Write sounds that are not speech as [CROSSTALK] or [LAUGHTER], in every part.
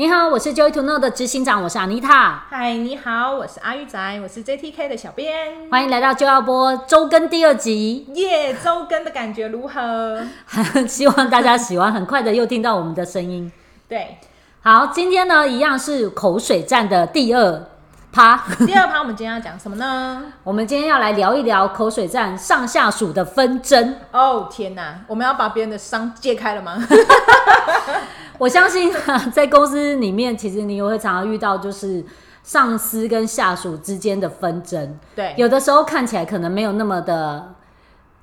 你好，我是 Joy to Know 的执行长，我是 Anita。嗨，你好，我是阿玉仔，我是 JTK 的小编。欢迎来到就要播周更第二集。耶，周更的感觉如何？[LAUGHS] 希望大家喜欢，很快的又听到我们的声音。对，好，今天呢，一样是口水战的第二趴。第二趴，我们今天要讲什么呢？[LAUGHS] 我们今天要来聊一聊口水战上下属的纷争。哦，天哪，我们要把别人的伤揭开了吗？[LAUGHS] 我相信在公司里面，其实你也会常常遇到，就是上司跟下属之间的纷争。对，有的时候看起来可能没有那么的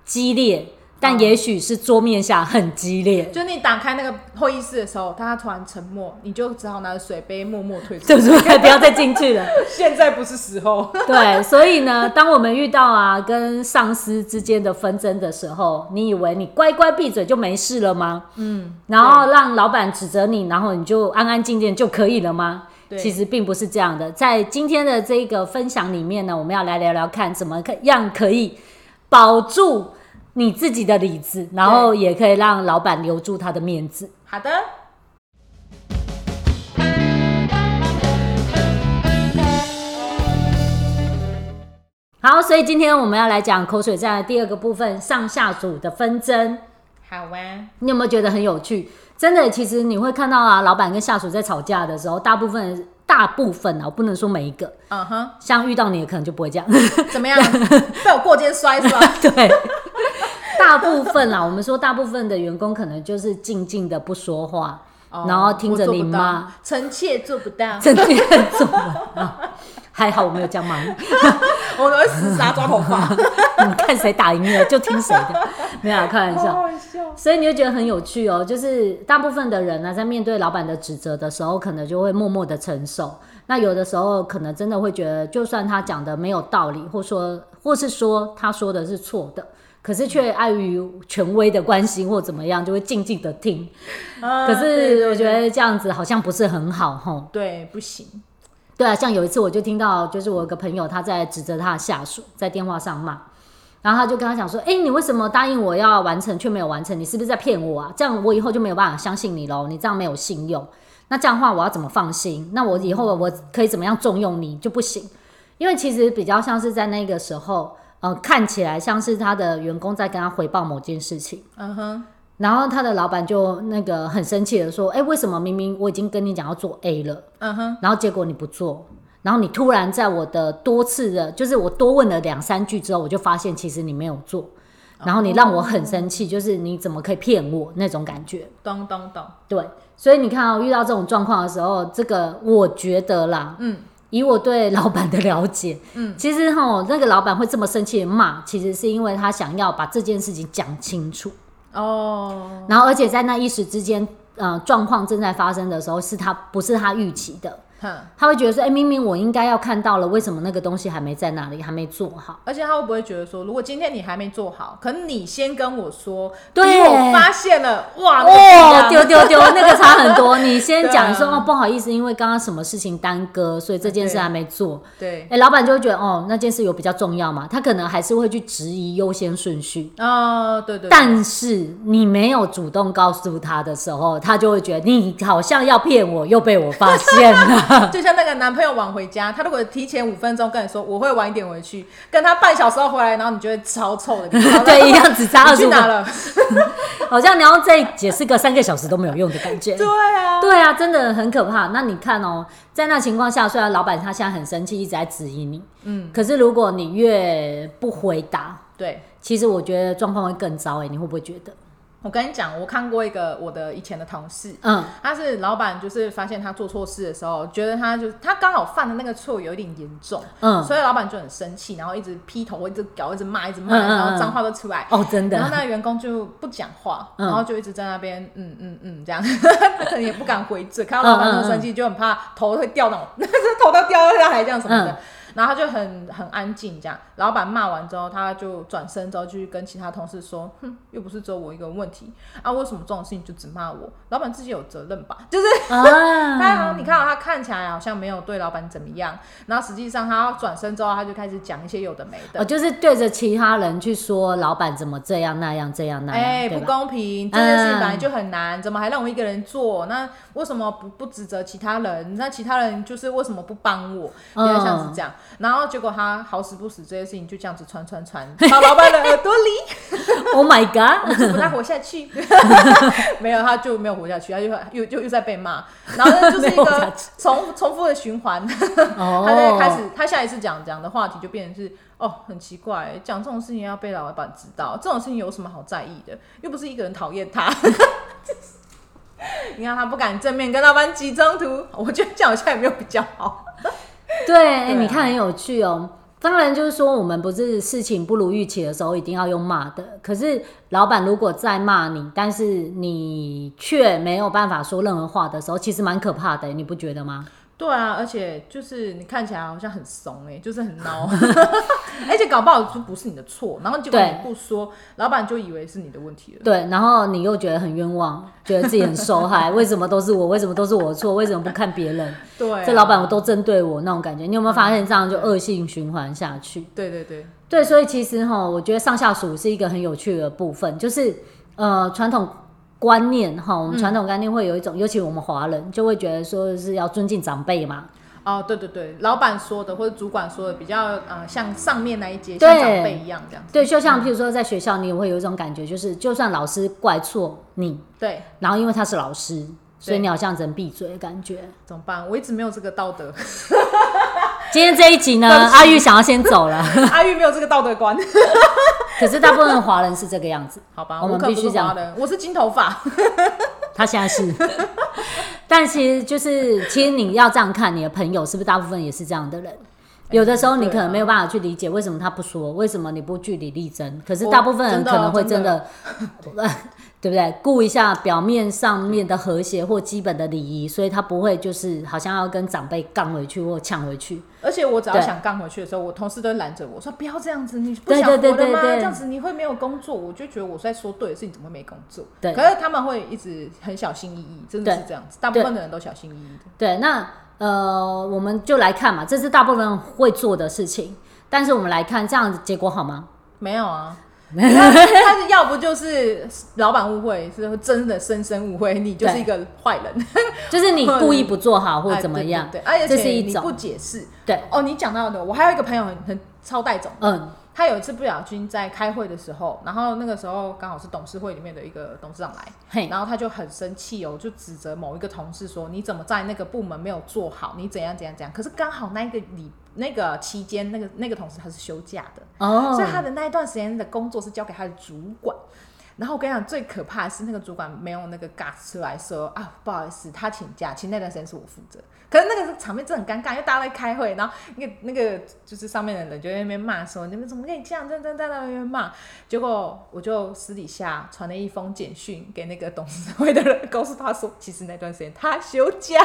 激烈。但也许是桌面下很激烈，就你打开那个会议室的时候，他突然沉默，你就只好拿着水杯默默退出，对不对？不要再进去了。[LAUGHS] 现在不是时候。[LAUGHS] 对，所以呢，当我们遇到啊跟上司之间的纷争的时候，你以为你乖乖闭嘴就没事了吗？嗯。然后让老板指责你，然后你就安安静静就可以了吗？对。其实并不是这样的。在今天的这个分享里面呢，我们要来聊聊看，怎么样可以保住。你自己的理智，然后也可以让老板留住他的面子。好的。好，所以今天我们要来讲口水战的第二个部分——上下属的纷争。好啊，你有没有觉得很有趣？真的，其实你会看到啊，老板跟下属在吵架的时候，大部分大部分啊，我不能说每一个。嗯哼，像遇到你，可能就不会这样。怎么样？[LAUGHS] 被我过肩摔是吧？[LAUGHS] 对。大部分啦，我们说大部分的员工可能就是静静的不说话，哦、然后听着你妈，臣妾做不到，臣妾做不到。[LAUGHS] 还好我没有这样骂你，[LAUGHS] 我会死杀抓头发。[LAUGHS] 你看谁打赢了就听谁的，没有开玩笑。好好笑。所以你会觉得很有趣哦，就是大部分的人呢，在面对老板的指责的时候，可能就会默默的承受。那有的时候可能真的会觉得，就算他讲的没有道理，或说或是说他说的是错的。可是却碍于权威的关系或怎么样，就会静静的听。啊、可是我觉得这样子好像不是很好，吼。对，不行。对啊，像有一次我就听到，就是我有个朋友他在指责他的下属，在电话上骂，然后他就跟他讲说：“哎、欸，你为什么答应我要完成却没有完成？你是不是在骗我啊？这样我以后就没有办法相信你喽。你这样没有信用，那这样的话我要怎么放心？那我以后我可以怎么样重用你就不行？因为其实比较像是在那个时候。”呃，看起来像是他的员工在跟他回报某件事情，嗯哼，然后他的老板就那个很生气的说：“哎，为什么明明我已经跟你讲要做 A 了，嗯哼，然后结果你不做，然后你突然在我的多次的，就是我多问了两三句之后，我就发现其实你没有做，然后你让我很生气，就是你怎么可以骗我那种感觉？咚咚咚，对，所以你看哦，遇到这种状况的时候，这个我觉得啦，嗯。以我对老板的了解，嗯，其实哈，那个老板会这么生气的骂，其实是因为他想要把这件事情讲清楚哦。然后，而且在那一时之间，呃，状况正在发生的时候，是他不是他预期的。他会觉得说，哎、欸，明明我应该要看到了，为什么那个东西还没在那里，还没做好？而且他会不会觉得说，如果今天你还没做好，可能你先跟我说，对，我发现了，哇，哦，丢丢丢，那个差很多。你先讲说，[LAUGHS] 哦，不好意思，因为刚刚什么事情耽搁，所以这件事还没做。对，哎、欸，老板就会觉得，哦，那件事有比较重要嘛？他可能还是会去质疑优先顺序。哦，对对，对。但是你没有主动告诉他的时候，他就会觉得你好像要骗我，又被我发现了。[LAUGHS] 就像那个男朋友晚回家，他如果提前五分钟跟你说我会晚一点回去，跟他半小时后回来，然后你就会超臭的，[LAUGHS] 对，一样只差二十。去哪了？[LAUGHS] 好像你要再解释个三个小时都没有用的感觉。对啊，对啊，真的很可怕。那你看哦，在那情况下，虽然老板他现在很生气，一直在质疑你，嗯，可是如果你越不回答，对，其实我觉得状况会更糟。哎，你会不会觉得？我跟你讲，我看过一个我的以前的同事，嗯，他是老板，就是发现他做错事的时候，觉得他就他刚好犯的那个错有一点严重，嗯，所以老板就很生气，然后一直劈头，一直搞，一直骂，一直骂，嗯嗯嗯，然后脏话都出来，哦，真的，然后那个员工就不讲话，嗯，然后就一直在那边，嗯嗯嗯，这样，[LAUGHS] 他可能也不敢回嘴，看到老板那么生气，就很怕头会掉那种，那 [LAUGHS] 头都掉下来这样什么的。然后他就很很安静这样。老板骂完之后，他就转身之后去跟其他同事说：“哼，又不是只有我一个问题啊，为什么这种事情就只骂我？老板自己有责任吧？[LAUGHS] 就是，啊、他你看到他看起来好像没有对老板怎么样，然后实际上他转身之后，他就开始讲一些有的没的，哦、就是对着其他人去说老板怎么这样那样这样那样，哎，不公平，这件事情本来就很难，嗯、怎么还让我一个人做？那为什么不不指责其他人？那其他人就是为什么不帮我？有点像是这样，然后结果他好死不死，这些事情就这样子传传传到老板的耳朵里。[LAUGHS] Oh my god！怎么他活下去？[LAUGHS] 没有，他就没有活下去，他就又又又在被骂，然后就是一个 [LAUGHS] 重重复的循环。他在开始，他下一次讲讲的话题就变成是哦，很奇怪，讲这种事情要被老板知道，这种事情有什么好在意的？又不是一个人讨厌他。你看他不敢正面跟老板起冲突，我觉得这样好像也没有比较好。[LAUGHS] 对，对啊，你看很有趣哦。当然就是说，我们不是事情不如预期的时候一定要用骂的。可是老板如果在骂你，但是你却没有办法说任何话的时候，其实蛮可怕的，你不觉得吗？对啊，而且就是你看起来好像很怂哎、欸，就是很孬，[LAUGHS] 而且搞不好就不是你的错，然后结果你不说，老板就以为是你的问题了。对，然后你又觉得很冤枉，觉得自己很受害，为什么都是我？为什么都是我的错？为什么不看别人？对、啊，这老板我都针对我那种感觉，你有没有发现这样就恶性循环下去？对对对对，所以其实哈，我觉得上下属是一个很有趣的部分，就是呃传统。观念哈，我们传统观念会有一种，嗯、尤其我们华人就会觉得说是要尊敬长辈嘛。哦，对对对，老板说的或者主管说的比较呃像上面那一节，像长辈一样这样子。对，就像譬如说在学校，你也会有一种感觉，就是就算老师怪错你，对，然后因为他是老师，所以你好像只能闭嘴的感觉。怎么办？我一直没有这个道德。今天这一集呢，[LAUGHS] 阿玉想要先走了。[LAUGHS] 阿玉没有这个道德观。可是大部分华人是这个样子，好吧？我们必须讲，我是金头发，[LAUGHS] 他现在是，但其实就是，其实你要这样看，你的朋友是不是大部分也是这样的人？有的时候你可能没有办法去理解为什么他不说，为什么你不据理力争？可是大部分人可能会真的，[LAUGHS] 对不对？顾一下表面上面的和谐或基本的礼仪，所以他不会就是好像要跟长辈杠回去或抢回去。而且我只要想杠回去的时候，我同事都会拦着我说：“不要这样子，你不想 [LAUGHS] 活了吗？这样子你会没有工作。”我就觉得我在说对的事情，怎么会没工作？对。可是他们会一直很小心翼翼，真的是这样子。大部分的人都小心翼翼的。对，那。呃，我们就来看嘛，这是大部分人会做的事情。但是我们来看，这样子结果好吗？没有啊，他是要不就是老板误会，是真的深深误会，你就是一个坏人，[LAUGHS] 就是你故意不做好或 [LAUGHS] 怎么样。对，而且这是一种不解释。对，哦，你讲到的，我还有一个朋友很很超带种，嗯。他有一次不小心在开会的时候，然后那个时候刚好是董事会里面的一个董事长来，嘿然后他就很生气哦，就指责某一个同事说：“你怎么在那个部门没有做好？你怎样怎样怎样？”可是刚好那个里那个期间，那个那个同事他是休假的，哦，所以他的那一段时间的工作是交给他的主管。然后我跟你讲，最可怕的是那个主管没有那个 guts 出来说啊，不好意思，他请假，其实那段时间是我负责。可是那个场面真的很尴尬，因为大家在开会，然后那个那个就是上面的人就在那边骂说，你们怎么可以这样，这样，这样在那边骂。结果我就私底下传了一封简讯给那个董事会的人，告诉他说，其实那段时间他休假。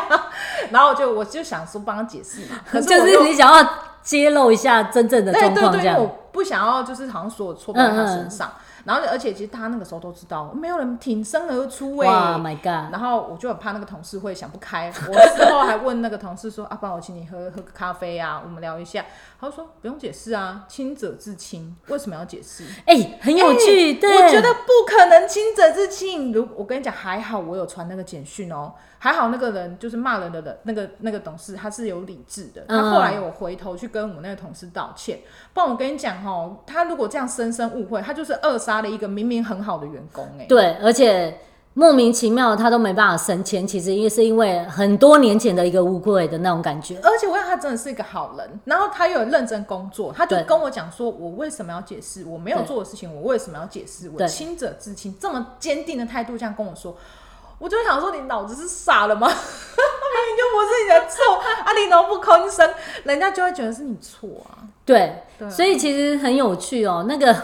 然后我就我就想说帮他解释嘛，可是就是你想要揭露一下真正的状况，这样。我不想要就是好像所有错都在他身上。嗯嗯然后，而且其实他那个时候都知道，没有人挺身而出哎、欸。哇，My God！然后我就很怕那个同事会想不开，我事后还问那个同事说：“啊，不然我请你喝喝个咖啡啊，我们聊一下。”他说：“不用解释啊，亲者自亲，为什么要解释？”哎、欸，很有趣，欸、对，我觉得不可能亲者自亲。如我跟你讲，还好我有传那个简讯哦。还好那个人就是骂人的人，那个那个董事他是有理智的，他后来有回头去跟我那个同事道歉。嗯、不然我跟你讲哦，他如果这样深深误会，他就是扼杀了一个明明很好的员工哎。对，而且莫名其妙他都没办法升迁，其实也是因为很多年前的一个误会的那种感觉。而且我想他真的是一个好人，然后他又有认真工作，他就跟我讲说，我为什么要解释我没有做的事情，我为什么要解释？我亲者自亲，这么坚定的态度这样跟我说。我就想说，你脑子是傻了吗？[LAUGHS] 明明就不是你的错啊！你都不吭声，人家就会觉得是你错啊。对，对所以其实很有趣哦。那个，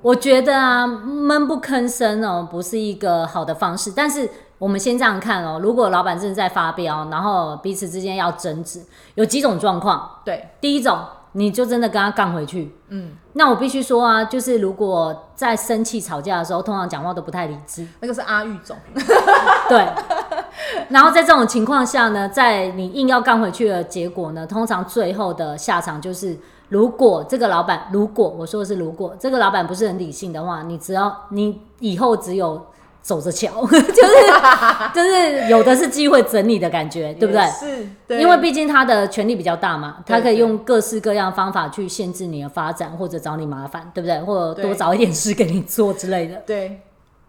我觉得啊，闷不吭声哦，不是一个好的方式。但是我们先这样看哦，如果老板正在发飙，然后彼此之间要争执，有几种状况。对，第一种，你就真的跟他杠回去。嗯，那我必须说啊，就是如果在生气吵架的时候，通常讲话都不太理智。那个是阿玉总。[LAUGHS] 对。然后在这种情况下呢，在你硬要杠回去的结果呢，通常最后的下场就是，如果这个老板，如果我说的是如果这个老板不是很理性的话，你只要你以后只有。走着瞧，[LAUGHS] 就是就是有的是机会整你的感觉，对不对？是，对，因为毕竟他的权力比较大嘛，他可以用各式各样的方法去限制你的发展，或者找你麻烦，对不对？或者多找一点事给你做之类的。对，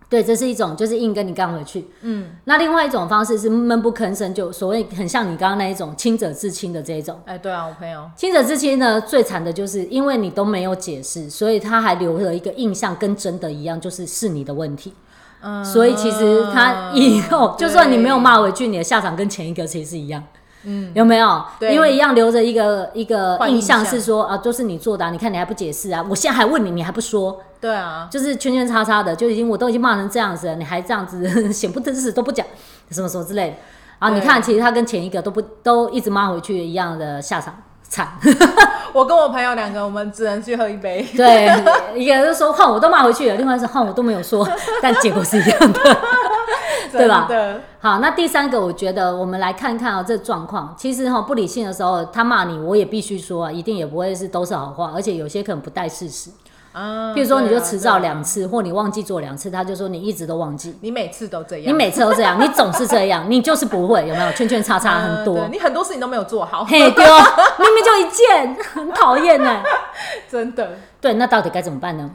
对，这是一种，就是硬跟你干回去。嗯，那另外一种方式是闷不吭声，就所谓很像你刚刚那一种亲者自亲的这一种。哎，对啊，我朋友亲者自亲呢，最惨的就是因为你都没有解释，所以他还留了一个印象，跟真的一样，就是是你的问题。所以其实他以后就算你没有骂回去，你的下场跟前一个其实是一样，嗯，有没有？对，因为一样留着一个一个印象是说啊，都是你做的，你看你还不解释啊，我现在还问你，你还不说，对啊，就是圈圈叉叉的，就已经我都已经骂成这样子了，你还这样子 [LAUGHS] 显不真实都不讲，什么什么之类的。啊？你看，其实他跟前一个都不都一直骂回去一样的下场。惨，我跟我朋友两个，我们只能去喝一杯。对，一个是说哼，我都骂回去了；另外是哼，我都没有说，[LAUGHS] 但结果是一样的，对吧？好，那第三个，我觉得我们来看看啊，这状况其实哈不理性的时候，他骂你，我也必须说啊，一定也不会是都是好话，而且有些可能不带事实。啊，比如说你就迟到两次，或你忘记做两次，他就说你一直都忘记，你每次都这样，你每次都这样，你总是这样，[LAUGHS] 你就是不会，有没有？圈圈叉叉很多，你很多事情都没有做好，嘿，对，明明就一件，很讨厌呢，[LAUGHS] 真的。对，那到底该怎么办呢？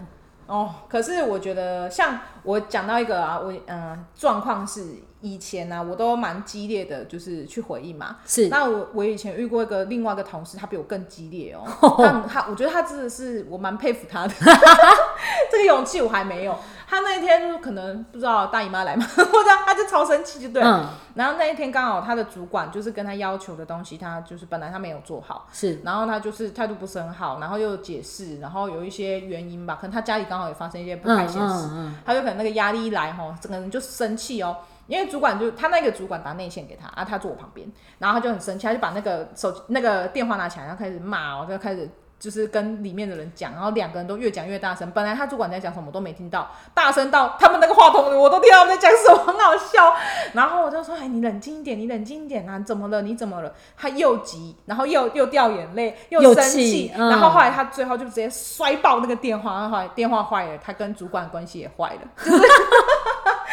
哦，可是我觉得，像我讲到一个啊，我嗯，状况是以前呢、啊，我都蛮激烈的，就是去回应嘛。是，那我我以前遇过一个另外一个同事，他比我更激烈哦。[LAUGHS] 但他，我觉得他真的是我蛮佩服他的，[LAUGHS] 这个勇气我还没有。他那一天就是可能不知道大姨妈来嘛，[LAUGHS] 或者他就超生气，就对。嗯。然后那一天刚好他的主管就是跟他要求的东西，他就是本来他没有做好，是。然后他就是态度不是很好，然后又解释，然后有一些原因吧，可能他家里刚好也发生一些不开心的事，嗯嗯嗯、他就可能那个压力一来吼，整个人就生气哦。因为主管就他那个主管打内线给他啊，他坐我旁边，然后他就很生气，他就把那个手机那个电话拿起来，然后开始骂哦，就开始。就是跟里面的人讲，然后两个人都越讲越大声。本来他主管在讲什么我都没听到，大声到他们那个话筒我都听到他们在讲什么，很好笑。然后我就说：“哎，你冷静一点，你冷静一点啊！怎么了？你怎么了？”他又急，然后又又掉眼泪，又生气。嗯、然后后来他最后就直接摔爆那个电话，然后后来电话坏了，他跟主管关系也坏了。就 [LAUGHS] 是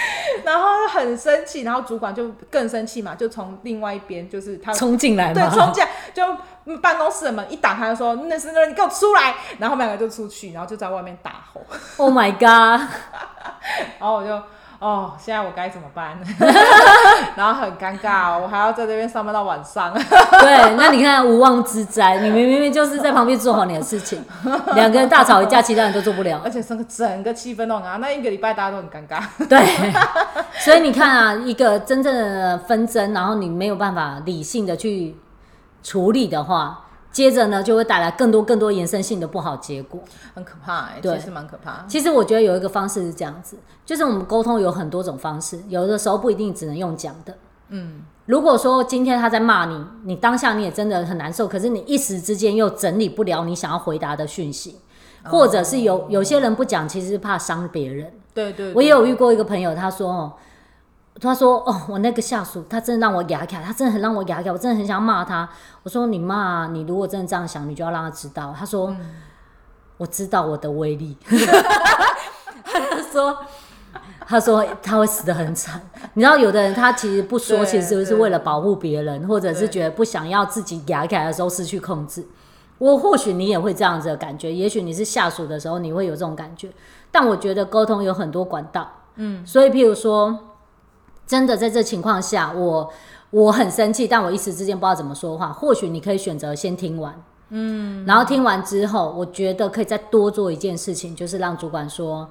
[LAUGHS] 然后很生气，然后主管就更生气嘛，就从另外一边就是他冲进来，对，冲进来就。办公室的门一打开，就说：“那是那，你给我出来！”然后我们两个就出去，然后就在外面大吼：“Oh my god！” [LAUGHS] 然后我就哦，现在我该怎么办？[LAUGHS] 然后很尴尬，哦我还要在这边上班到晚上。对，那你看无妄之灾，你明明就是在旁边做好你的事情，[LAUGHS] 两个人大吵一架，其他人都做不了，而且整个整个气氛都很啊，那一个礼拜大家都很尴尬。对，所以你看啊，一个真正的纷争，然后你没有办法理性的去。处理的话，接着呢就会带来更多更多延伸性的不好结果，很可怕哎、欸，对，其实蛮可怕。其实我觉得有一个方式是这样子，就是我们沟通有很多种方式，有的时候不一定只能用讲的。嗯，如果说今天他在骂你，你当下你也真的很难受，可是你一时之间又整理不了你想要回答的讯息，或者是有有些人不讲，其实是怕伤别人。对对，对，我也有遇过一个朋友，他说。他说：“哦，我那个下属，他真的让我牙起来，他真的很让我牙起来，我真的很想骂他。”我说：“你骂，你如果真的这样想，你就要让他知道。”他说：“嗯、我知道我的威力。[LAUGHS] ”他说：“他说他会死的很惨。你知道，有的人他其实不说，其实是为了保护别人，或者是觉得不想要自己牙起来的时候失去控制。我或许你也会这样子的感觉，也许你是下属的时候你会有这种感觉。但我觉得沟通有很多管道，嗯，所以譬如说。”真的在这情况下，我我很生气，但我一时之间不知道怎么说话。或许你可以选择先听完，嗯，然后听完之后，我觉得可以再多做一件事情，就是让主管说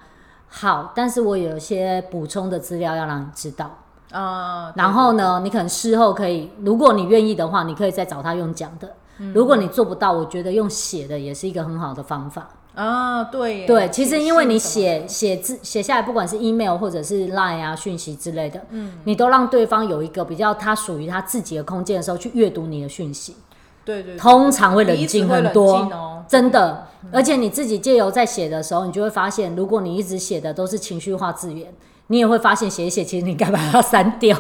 好，但是我有一些补充的资料要让你知道啊。哦、然后呢，你可能事后可以，如果你愿意的话，你可以再找他用讲的。嗯、如果你做不到，我觉得用写的也是一个很好的方法。啊，对对，其实因为你写写字写下来，不管是 email 或者是 line 啊讯息之类的，嗯，你都让对方有一个比较他属于他自己的空间的时候去阅读你的讯息，对对，通常会冷静很多，哦、真的。嗯、而且你自己借由在写的时候，你就会发现，如果你一直写的都是情绪化字眼，你也会发现写一写，其实你该把它删掉。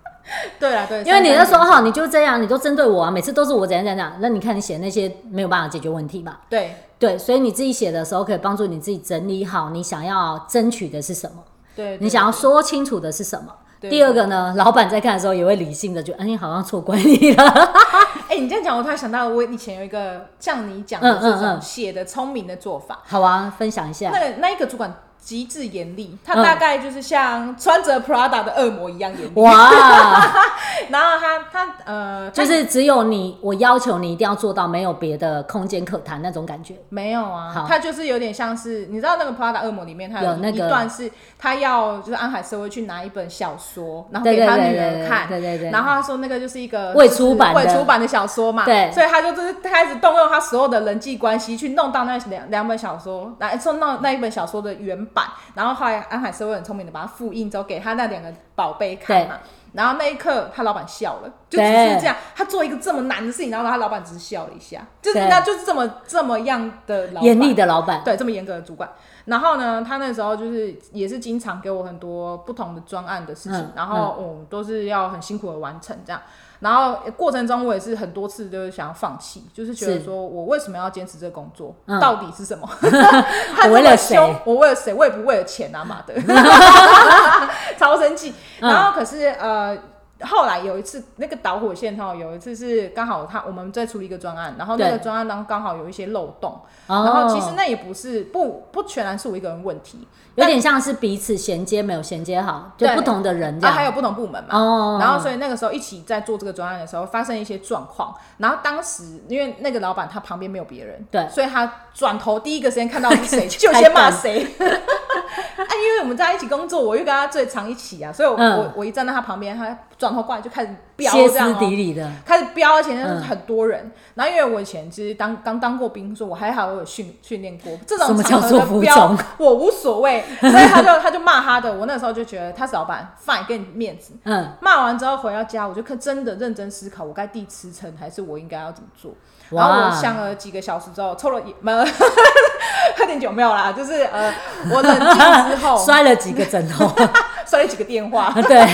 [LAUGHS] 对啊，对，[LAUGHS] 因为你在说哈，你就这样，你都针对我啊，每次都是我怎样怎样，那你看你写那些没有办法解决问题吧？对对，所以你自己写的时候可以帮助你自己整理好你想要争取的是什么，对，你想要说清楚的是什么。第二个呢，老板在看的时候也会理性的觉得，哎，你好像错怪你了。[LAUGHS] 哎，你这样讲，我突然想到，我以前有一个像你讲的这种写的聪明的做法。好啊，分享一下。那个那一个主管。极致严厉，他大概就是像穿着 Prada 的恶魔一样严厉。哇！[LAUGHS] 然后他他呃，[LAUGHS] 就是只有你，我要求你一定要做到，没有别的空间可谈那种感觉。没有啊，他就是有点像是，你知道那个 Prada 恶魔里面，他有那一段是，他要就是安海社会去拿一本小说，然后给他女儿看，对对对，然后他说那个就是一个未出版未出版的小说嘛，对，所以他就就是开始动用他所有的人际关系去弄到那两两本小说，来送到那一本小说的原版。然后后来安海瑟薇很聪明的把它复印之后给他那两个宝贝看嘛，然后那一刻他老板笑了，就只是这样，他做一个这么难的事情，然后他老板只是笑了一下，就是那就是这么这么样的老严厉的老板，对，这么严格的主管。然后呢，他那时候就是也是经常给我很多不同的专案的事情，嗯、然后嗯，嗯都是要很辛苦的完成这样。然后过程中，我也是很多次就是想要放弃，就是觉得说我为什么要坚持这个工作？嗯、到底是什么？[LAUGHS] 我为了谁？我为了谁？我也不为了钱啊妈的，[LAUGHS] 超生气。然后可是呃。后来有一次，那个导火线哈，有一次是刚好他我们在处理一个专案，然后那个专案当刚好有一些漏洞，然后其实那也不是不不全然是我一个人问题，有点像是彼此衔接没有衔接好，就不同的人这样，啊还有不同部门嘛，然后所以那个时候一起在做这个专案的时候发生一些状况，然后当时因为那个老板他旁边没有别人，对，所以他转头第一个时间看到是谁 [LAUGHS] 就先骂谁。啊，因为我们在一起工作，我又跟他最常一起啊，所以我，嗯、我我一站在他旁边，他转头过来就开始飙，歇斯底里的开始飙，而且那是很多人。嗯、然后，因为我以前其实当刚当过兵，说我还好，我有训训练过这种场合的飙，我无所谓。所以他就他就骂他的，我那时候就觉得他是老板，fine，给你面子。嗯，骂完之后回到家，我就可真的认真思考，我该递辞呈还是我应该要怎么做。然后我想了几个小时之后，抽了一没 [LAUGHS] 喝点酒没有啦，就是呃，我冷静之后 [LAUGHS] 摔了几个枕头，[LAUGHS] 摔了几个电话，对，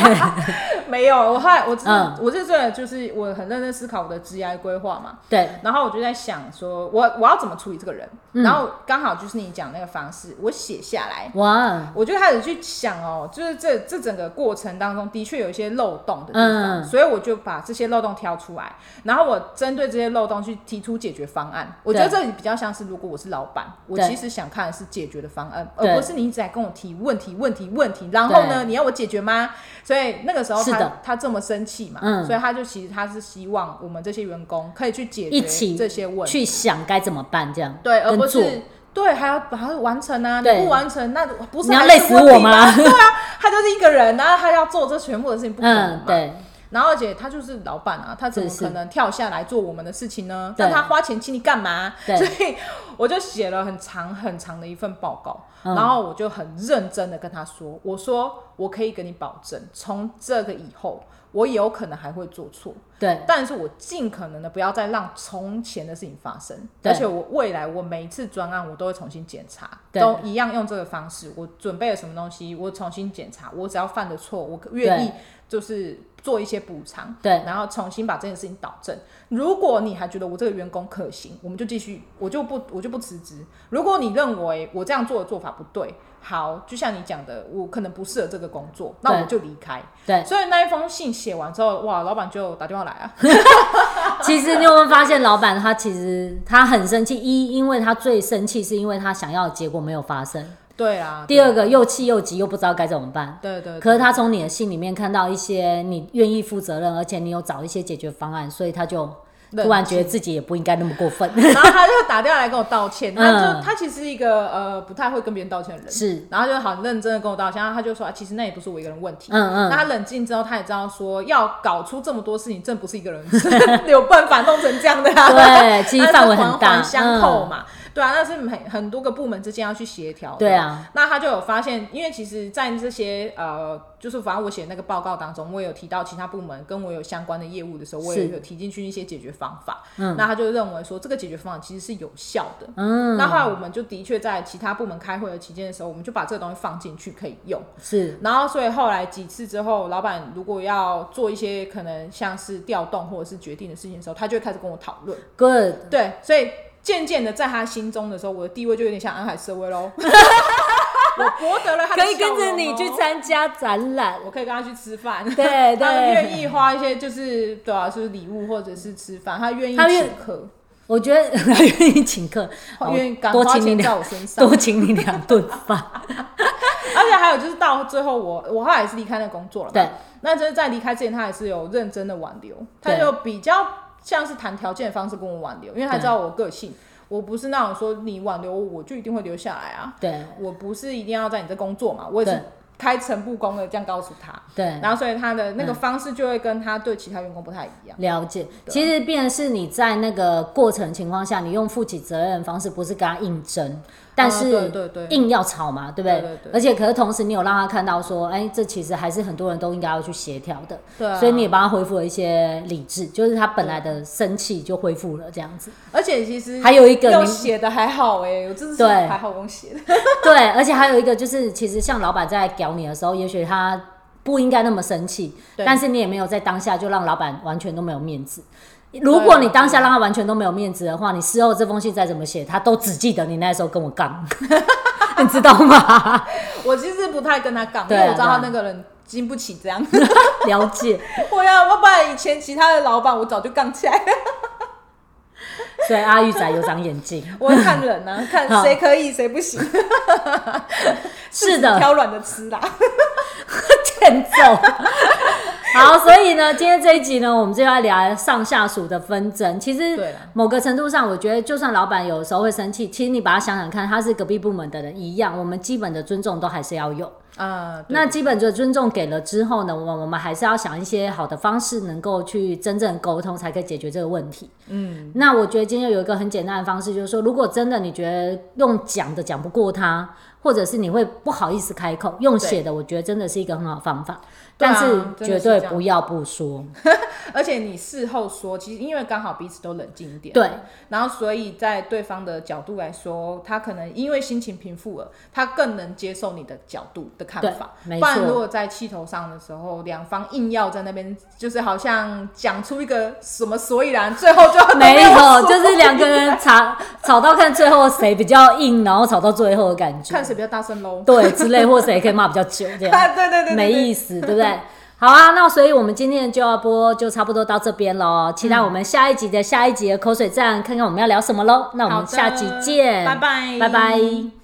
没有。我后来我嗯，我是这就是我很认真思考我的职业规划嘛，对。然后我就在想说，我我要怎么处理这个人？然后刚好就是你讲那个方式，我写下来，哇，我就开始去想哦，就是这这整个过程当中的确有一些漏洞的地方，所以我就把这些漏洞挑出来，然后我针对这些漏洞去。提出解决方案，我觉得这里比较像是，如果我是老板，我其实想看的是解决的方案，而不是你一直在跟我提问题、问题、问题。然后呢，你要我解决吗？所以那个时候他他这么生气嘛，所以他就其实他是希望我们这些员工可以去解决这些问题，去想该怎么办，这样对，而不是对还要把它完成啊，你不完成那不是你要累死我吗？对啊，他就是一个人，然后他要做这全部的事情，不可能嘛。对。然后，而且他就是老板啊，他怎么可能跳下来做我们的事情呢？让他花钱请你干嘛？[LAUGHS] 所以我就写了很长很长的一份报告，嗯、然后我就很认真的跟他说：“我说我可以跟你保证，从这个以后，我有可能还会做错，对，但是我尽可能的不要再让从前的事情发生。而且我未来我每一次专案我都会重新检查，都一样用这个方式。我准备了什么东西，我重新检查。我只要犯的错，我愿意就是。”做一些补偿，对，然后重新把这件事情导正。如果你还觉得我这个员工可行，我们就继续，我就不，我就不辞职。如果你认为我这样做的做法不对，好，就像你讲的，我可能不适合这个工作，那我就离开。对，所以那一封信写完之后，哇，老板就打电话来啊。[LAUGHS] 其实你有没有发现，老板他其实他很生气，一因为他最生气是因为他想要的结果没有发生。对啊，第二个又气又急又不知道该怎么办。对对，对。可是他从你的信里面看到一些你愿意负责任，而且你有找一些解决方案，所以他就突然觉得自己也不应该那么过分。[LAUGHS] 然后他就打电话来跟我道歉。[LAUGHS] 他就他其实是一个呃不太会跟别人道歉的人。是。然后就好认真的跟我道歉，然后他就说啊，其实那也不是我一个人问题。嗯嗯。那他冷静之后，他也知道说要搞出这么多事情，真不是一个人有办法弄成这样的。对，对啊，那是很很多个部门之间要去协调。对啊，那他就有发现，因为其实，在这些呃，就是反正我写那个报告当中，我也有提到其他部门跟我有相关的业务的时候，我也有提进去一些解决方法。嗯，那他就认为说这个解决方法其实是有效的。嗯，那后来我们就的确在其他部门开会的期间的时候，我们就把这个东西放进去可以用。是，然后所以后来几次之后，老板如果要做一些可能像是调动或者是决定的事情的时候，他就会开始跟我讨论。Good，对，所以。渐渐的，在他心中的时候，我的地位就有点像安海瑟薇喽。[LAUGHS] 我博得了他的，可以跟着你去参加展览，我可以跟他去吃饭。对对，他愿意花一些，就是对啊，就是礼物或者是吃饭，他愿意请客。我觉得他愿意请客，[LAUGHS] 愿意多请你两，[LAUGHS] 多请你两顿饭。而且还有就是到最后我，我我后来也是离开那个工作了。对，那就是在离开之前，他还是有认真的挽留，他就比较。像是谈条件的方式跟我挽留，因为他知道我个性，我不是那种说你挽留我，我就一定会留下来啊。对，我不是一定要在你这工作嘛，我也是开诚布公的这样告诉他。对，然后所以他的那个方式就会跟他对其他员工不太一样。了解，其实变的是你在那个过程情况下，你用负起责任的方式，不是跟他应征。但是硬要吵嘛，对不对？而且可是同时你有让他看到说，哎，这其实还是很多人都应该要去协调的。对，所以你也帮他恢复了一些理智，就是他本来的生气就恢复了这样子。而且其实还有一个你写的还好哎，我真的是还好用写的。对，而且还有一个就是，其实像老板在屌你的时候，也许他不应该那么生气，但是你也没有在当下就让老板完全都没有面子。如果你当下让他完全都没有面子的话，你事后这封信再怎么写，他都只记得你那时候跟我杠，[LAUGHS] 你知道吗？[LAUGHS] 我其实不太跟他杠，因为我知道他那个人经不起这样。[LAUGHS] 了解。我要我把以前其他的老板，我早就杠起来了。[LAUGHS] 所以阿玉仔有长眼睛，[LAUGHS] 我会看人啊，[LAUGHS] 看谁可以，谁不行。是的，挑软的吃啦，欠揍。好，所以呢，今天这一集呢，我们就要聊上下属的纷争。其实，某个程度上，我觉得，就算老板有时候会生气，其实你把他想想看，他是隔壁部门的人一样，我们基本的尊重都还是要有啊。那基本的尊重给了之后呢，我我们还是要想一些好的方式，能够去真正沟通，才可以解决这个问题。嗯，那我觉得今天有一个很简单的方式，就是说，如果真的你觉得用讲的讲不过他，或者是你会不好意思开口，用写的，我觉得真的是一个很好方法。但是绝对不要不说，[LAUGHS] 而且你事后说，其实因为刚好彼此都冷静一点，对，然后所以在对方的角度来说，他可能因为心情平复了，他更能接受你的角度的看法。没错。不然如果在气头上的时候，两方硬要在那边，就是好像讲出一个什么所以然，最后就没有，就是两个人 [LAUGHS] 吵吵到看最后谁比较硬，然后吵到最后的感觉，看谁比较大声喽，对，之类，或谁可以骂比较久这样，[LAUGHS] 对对对，没意思，对不对？好啊，那所以我们今天就要播就差不多到这边喽。期待我们下一集的下一集的口水战，看看我们要聊什么喽。那我们下集见，拜拜，拜拜。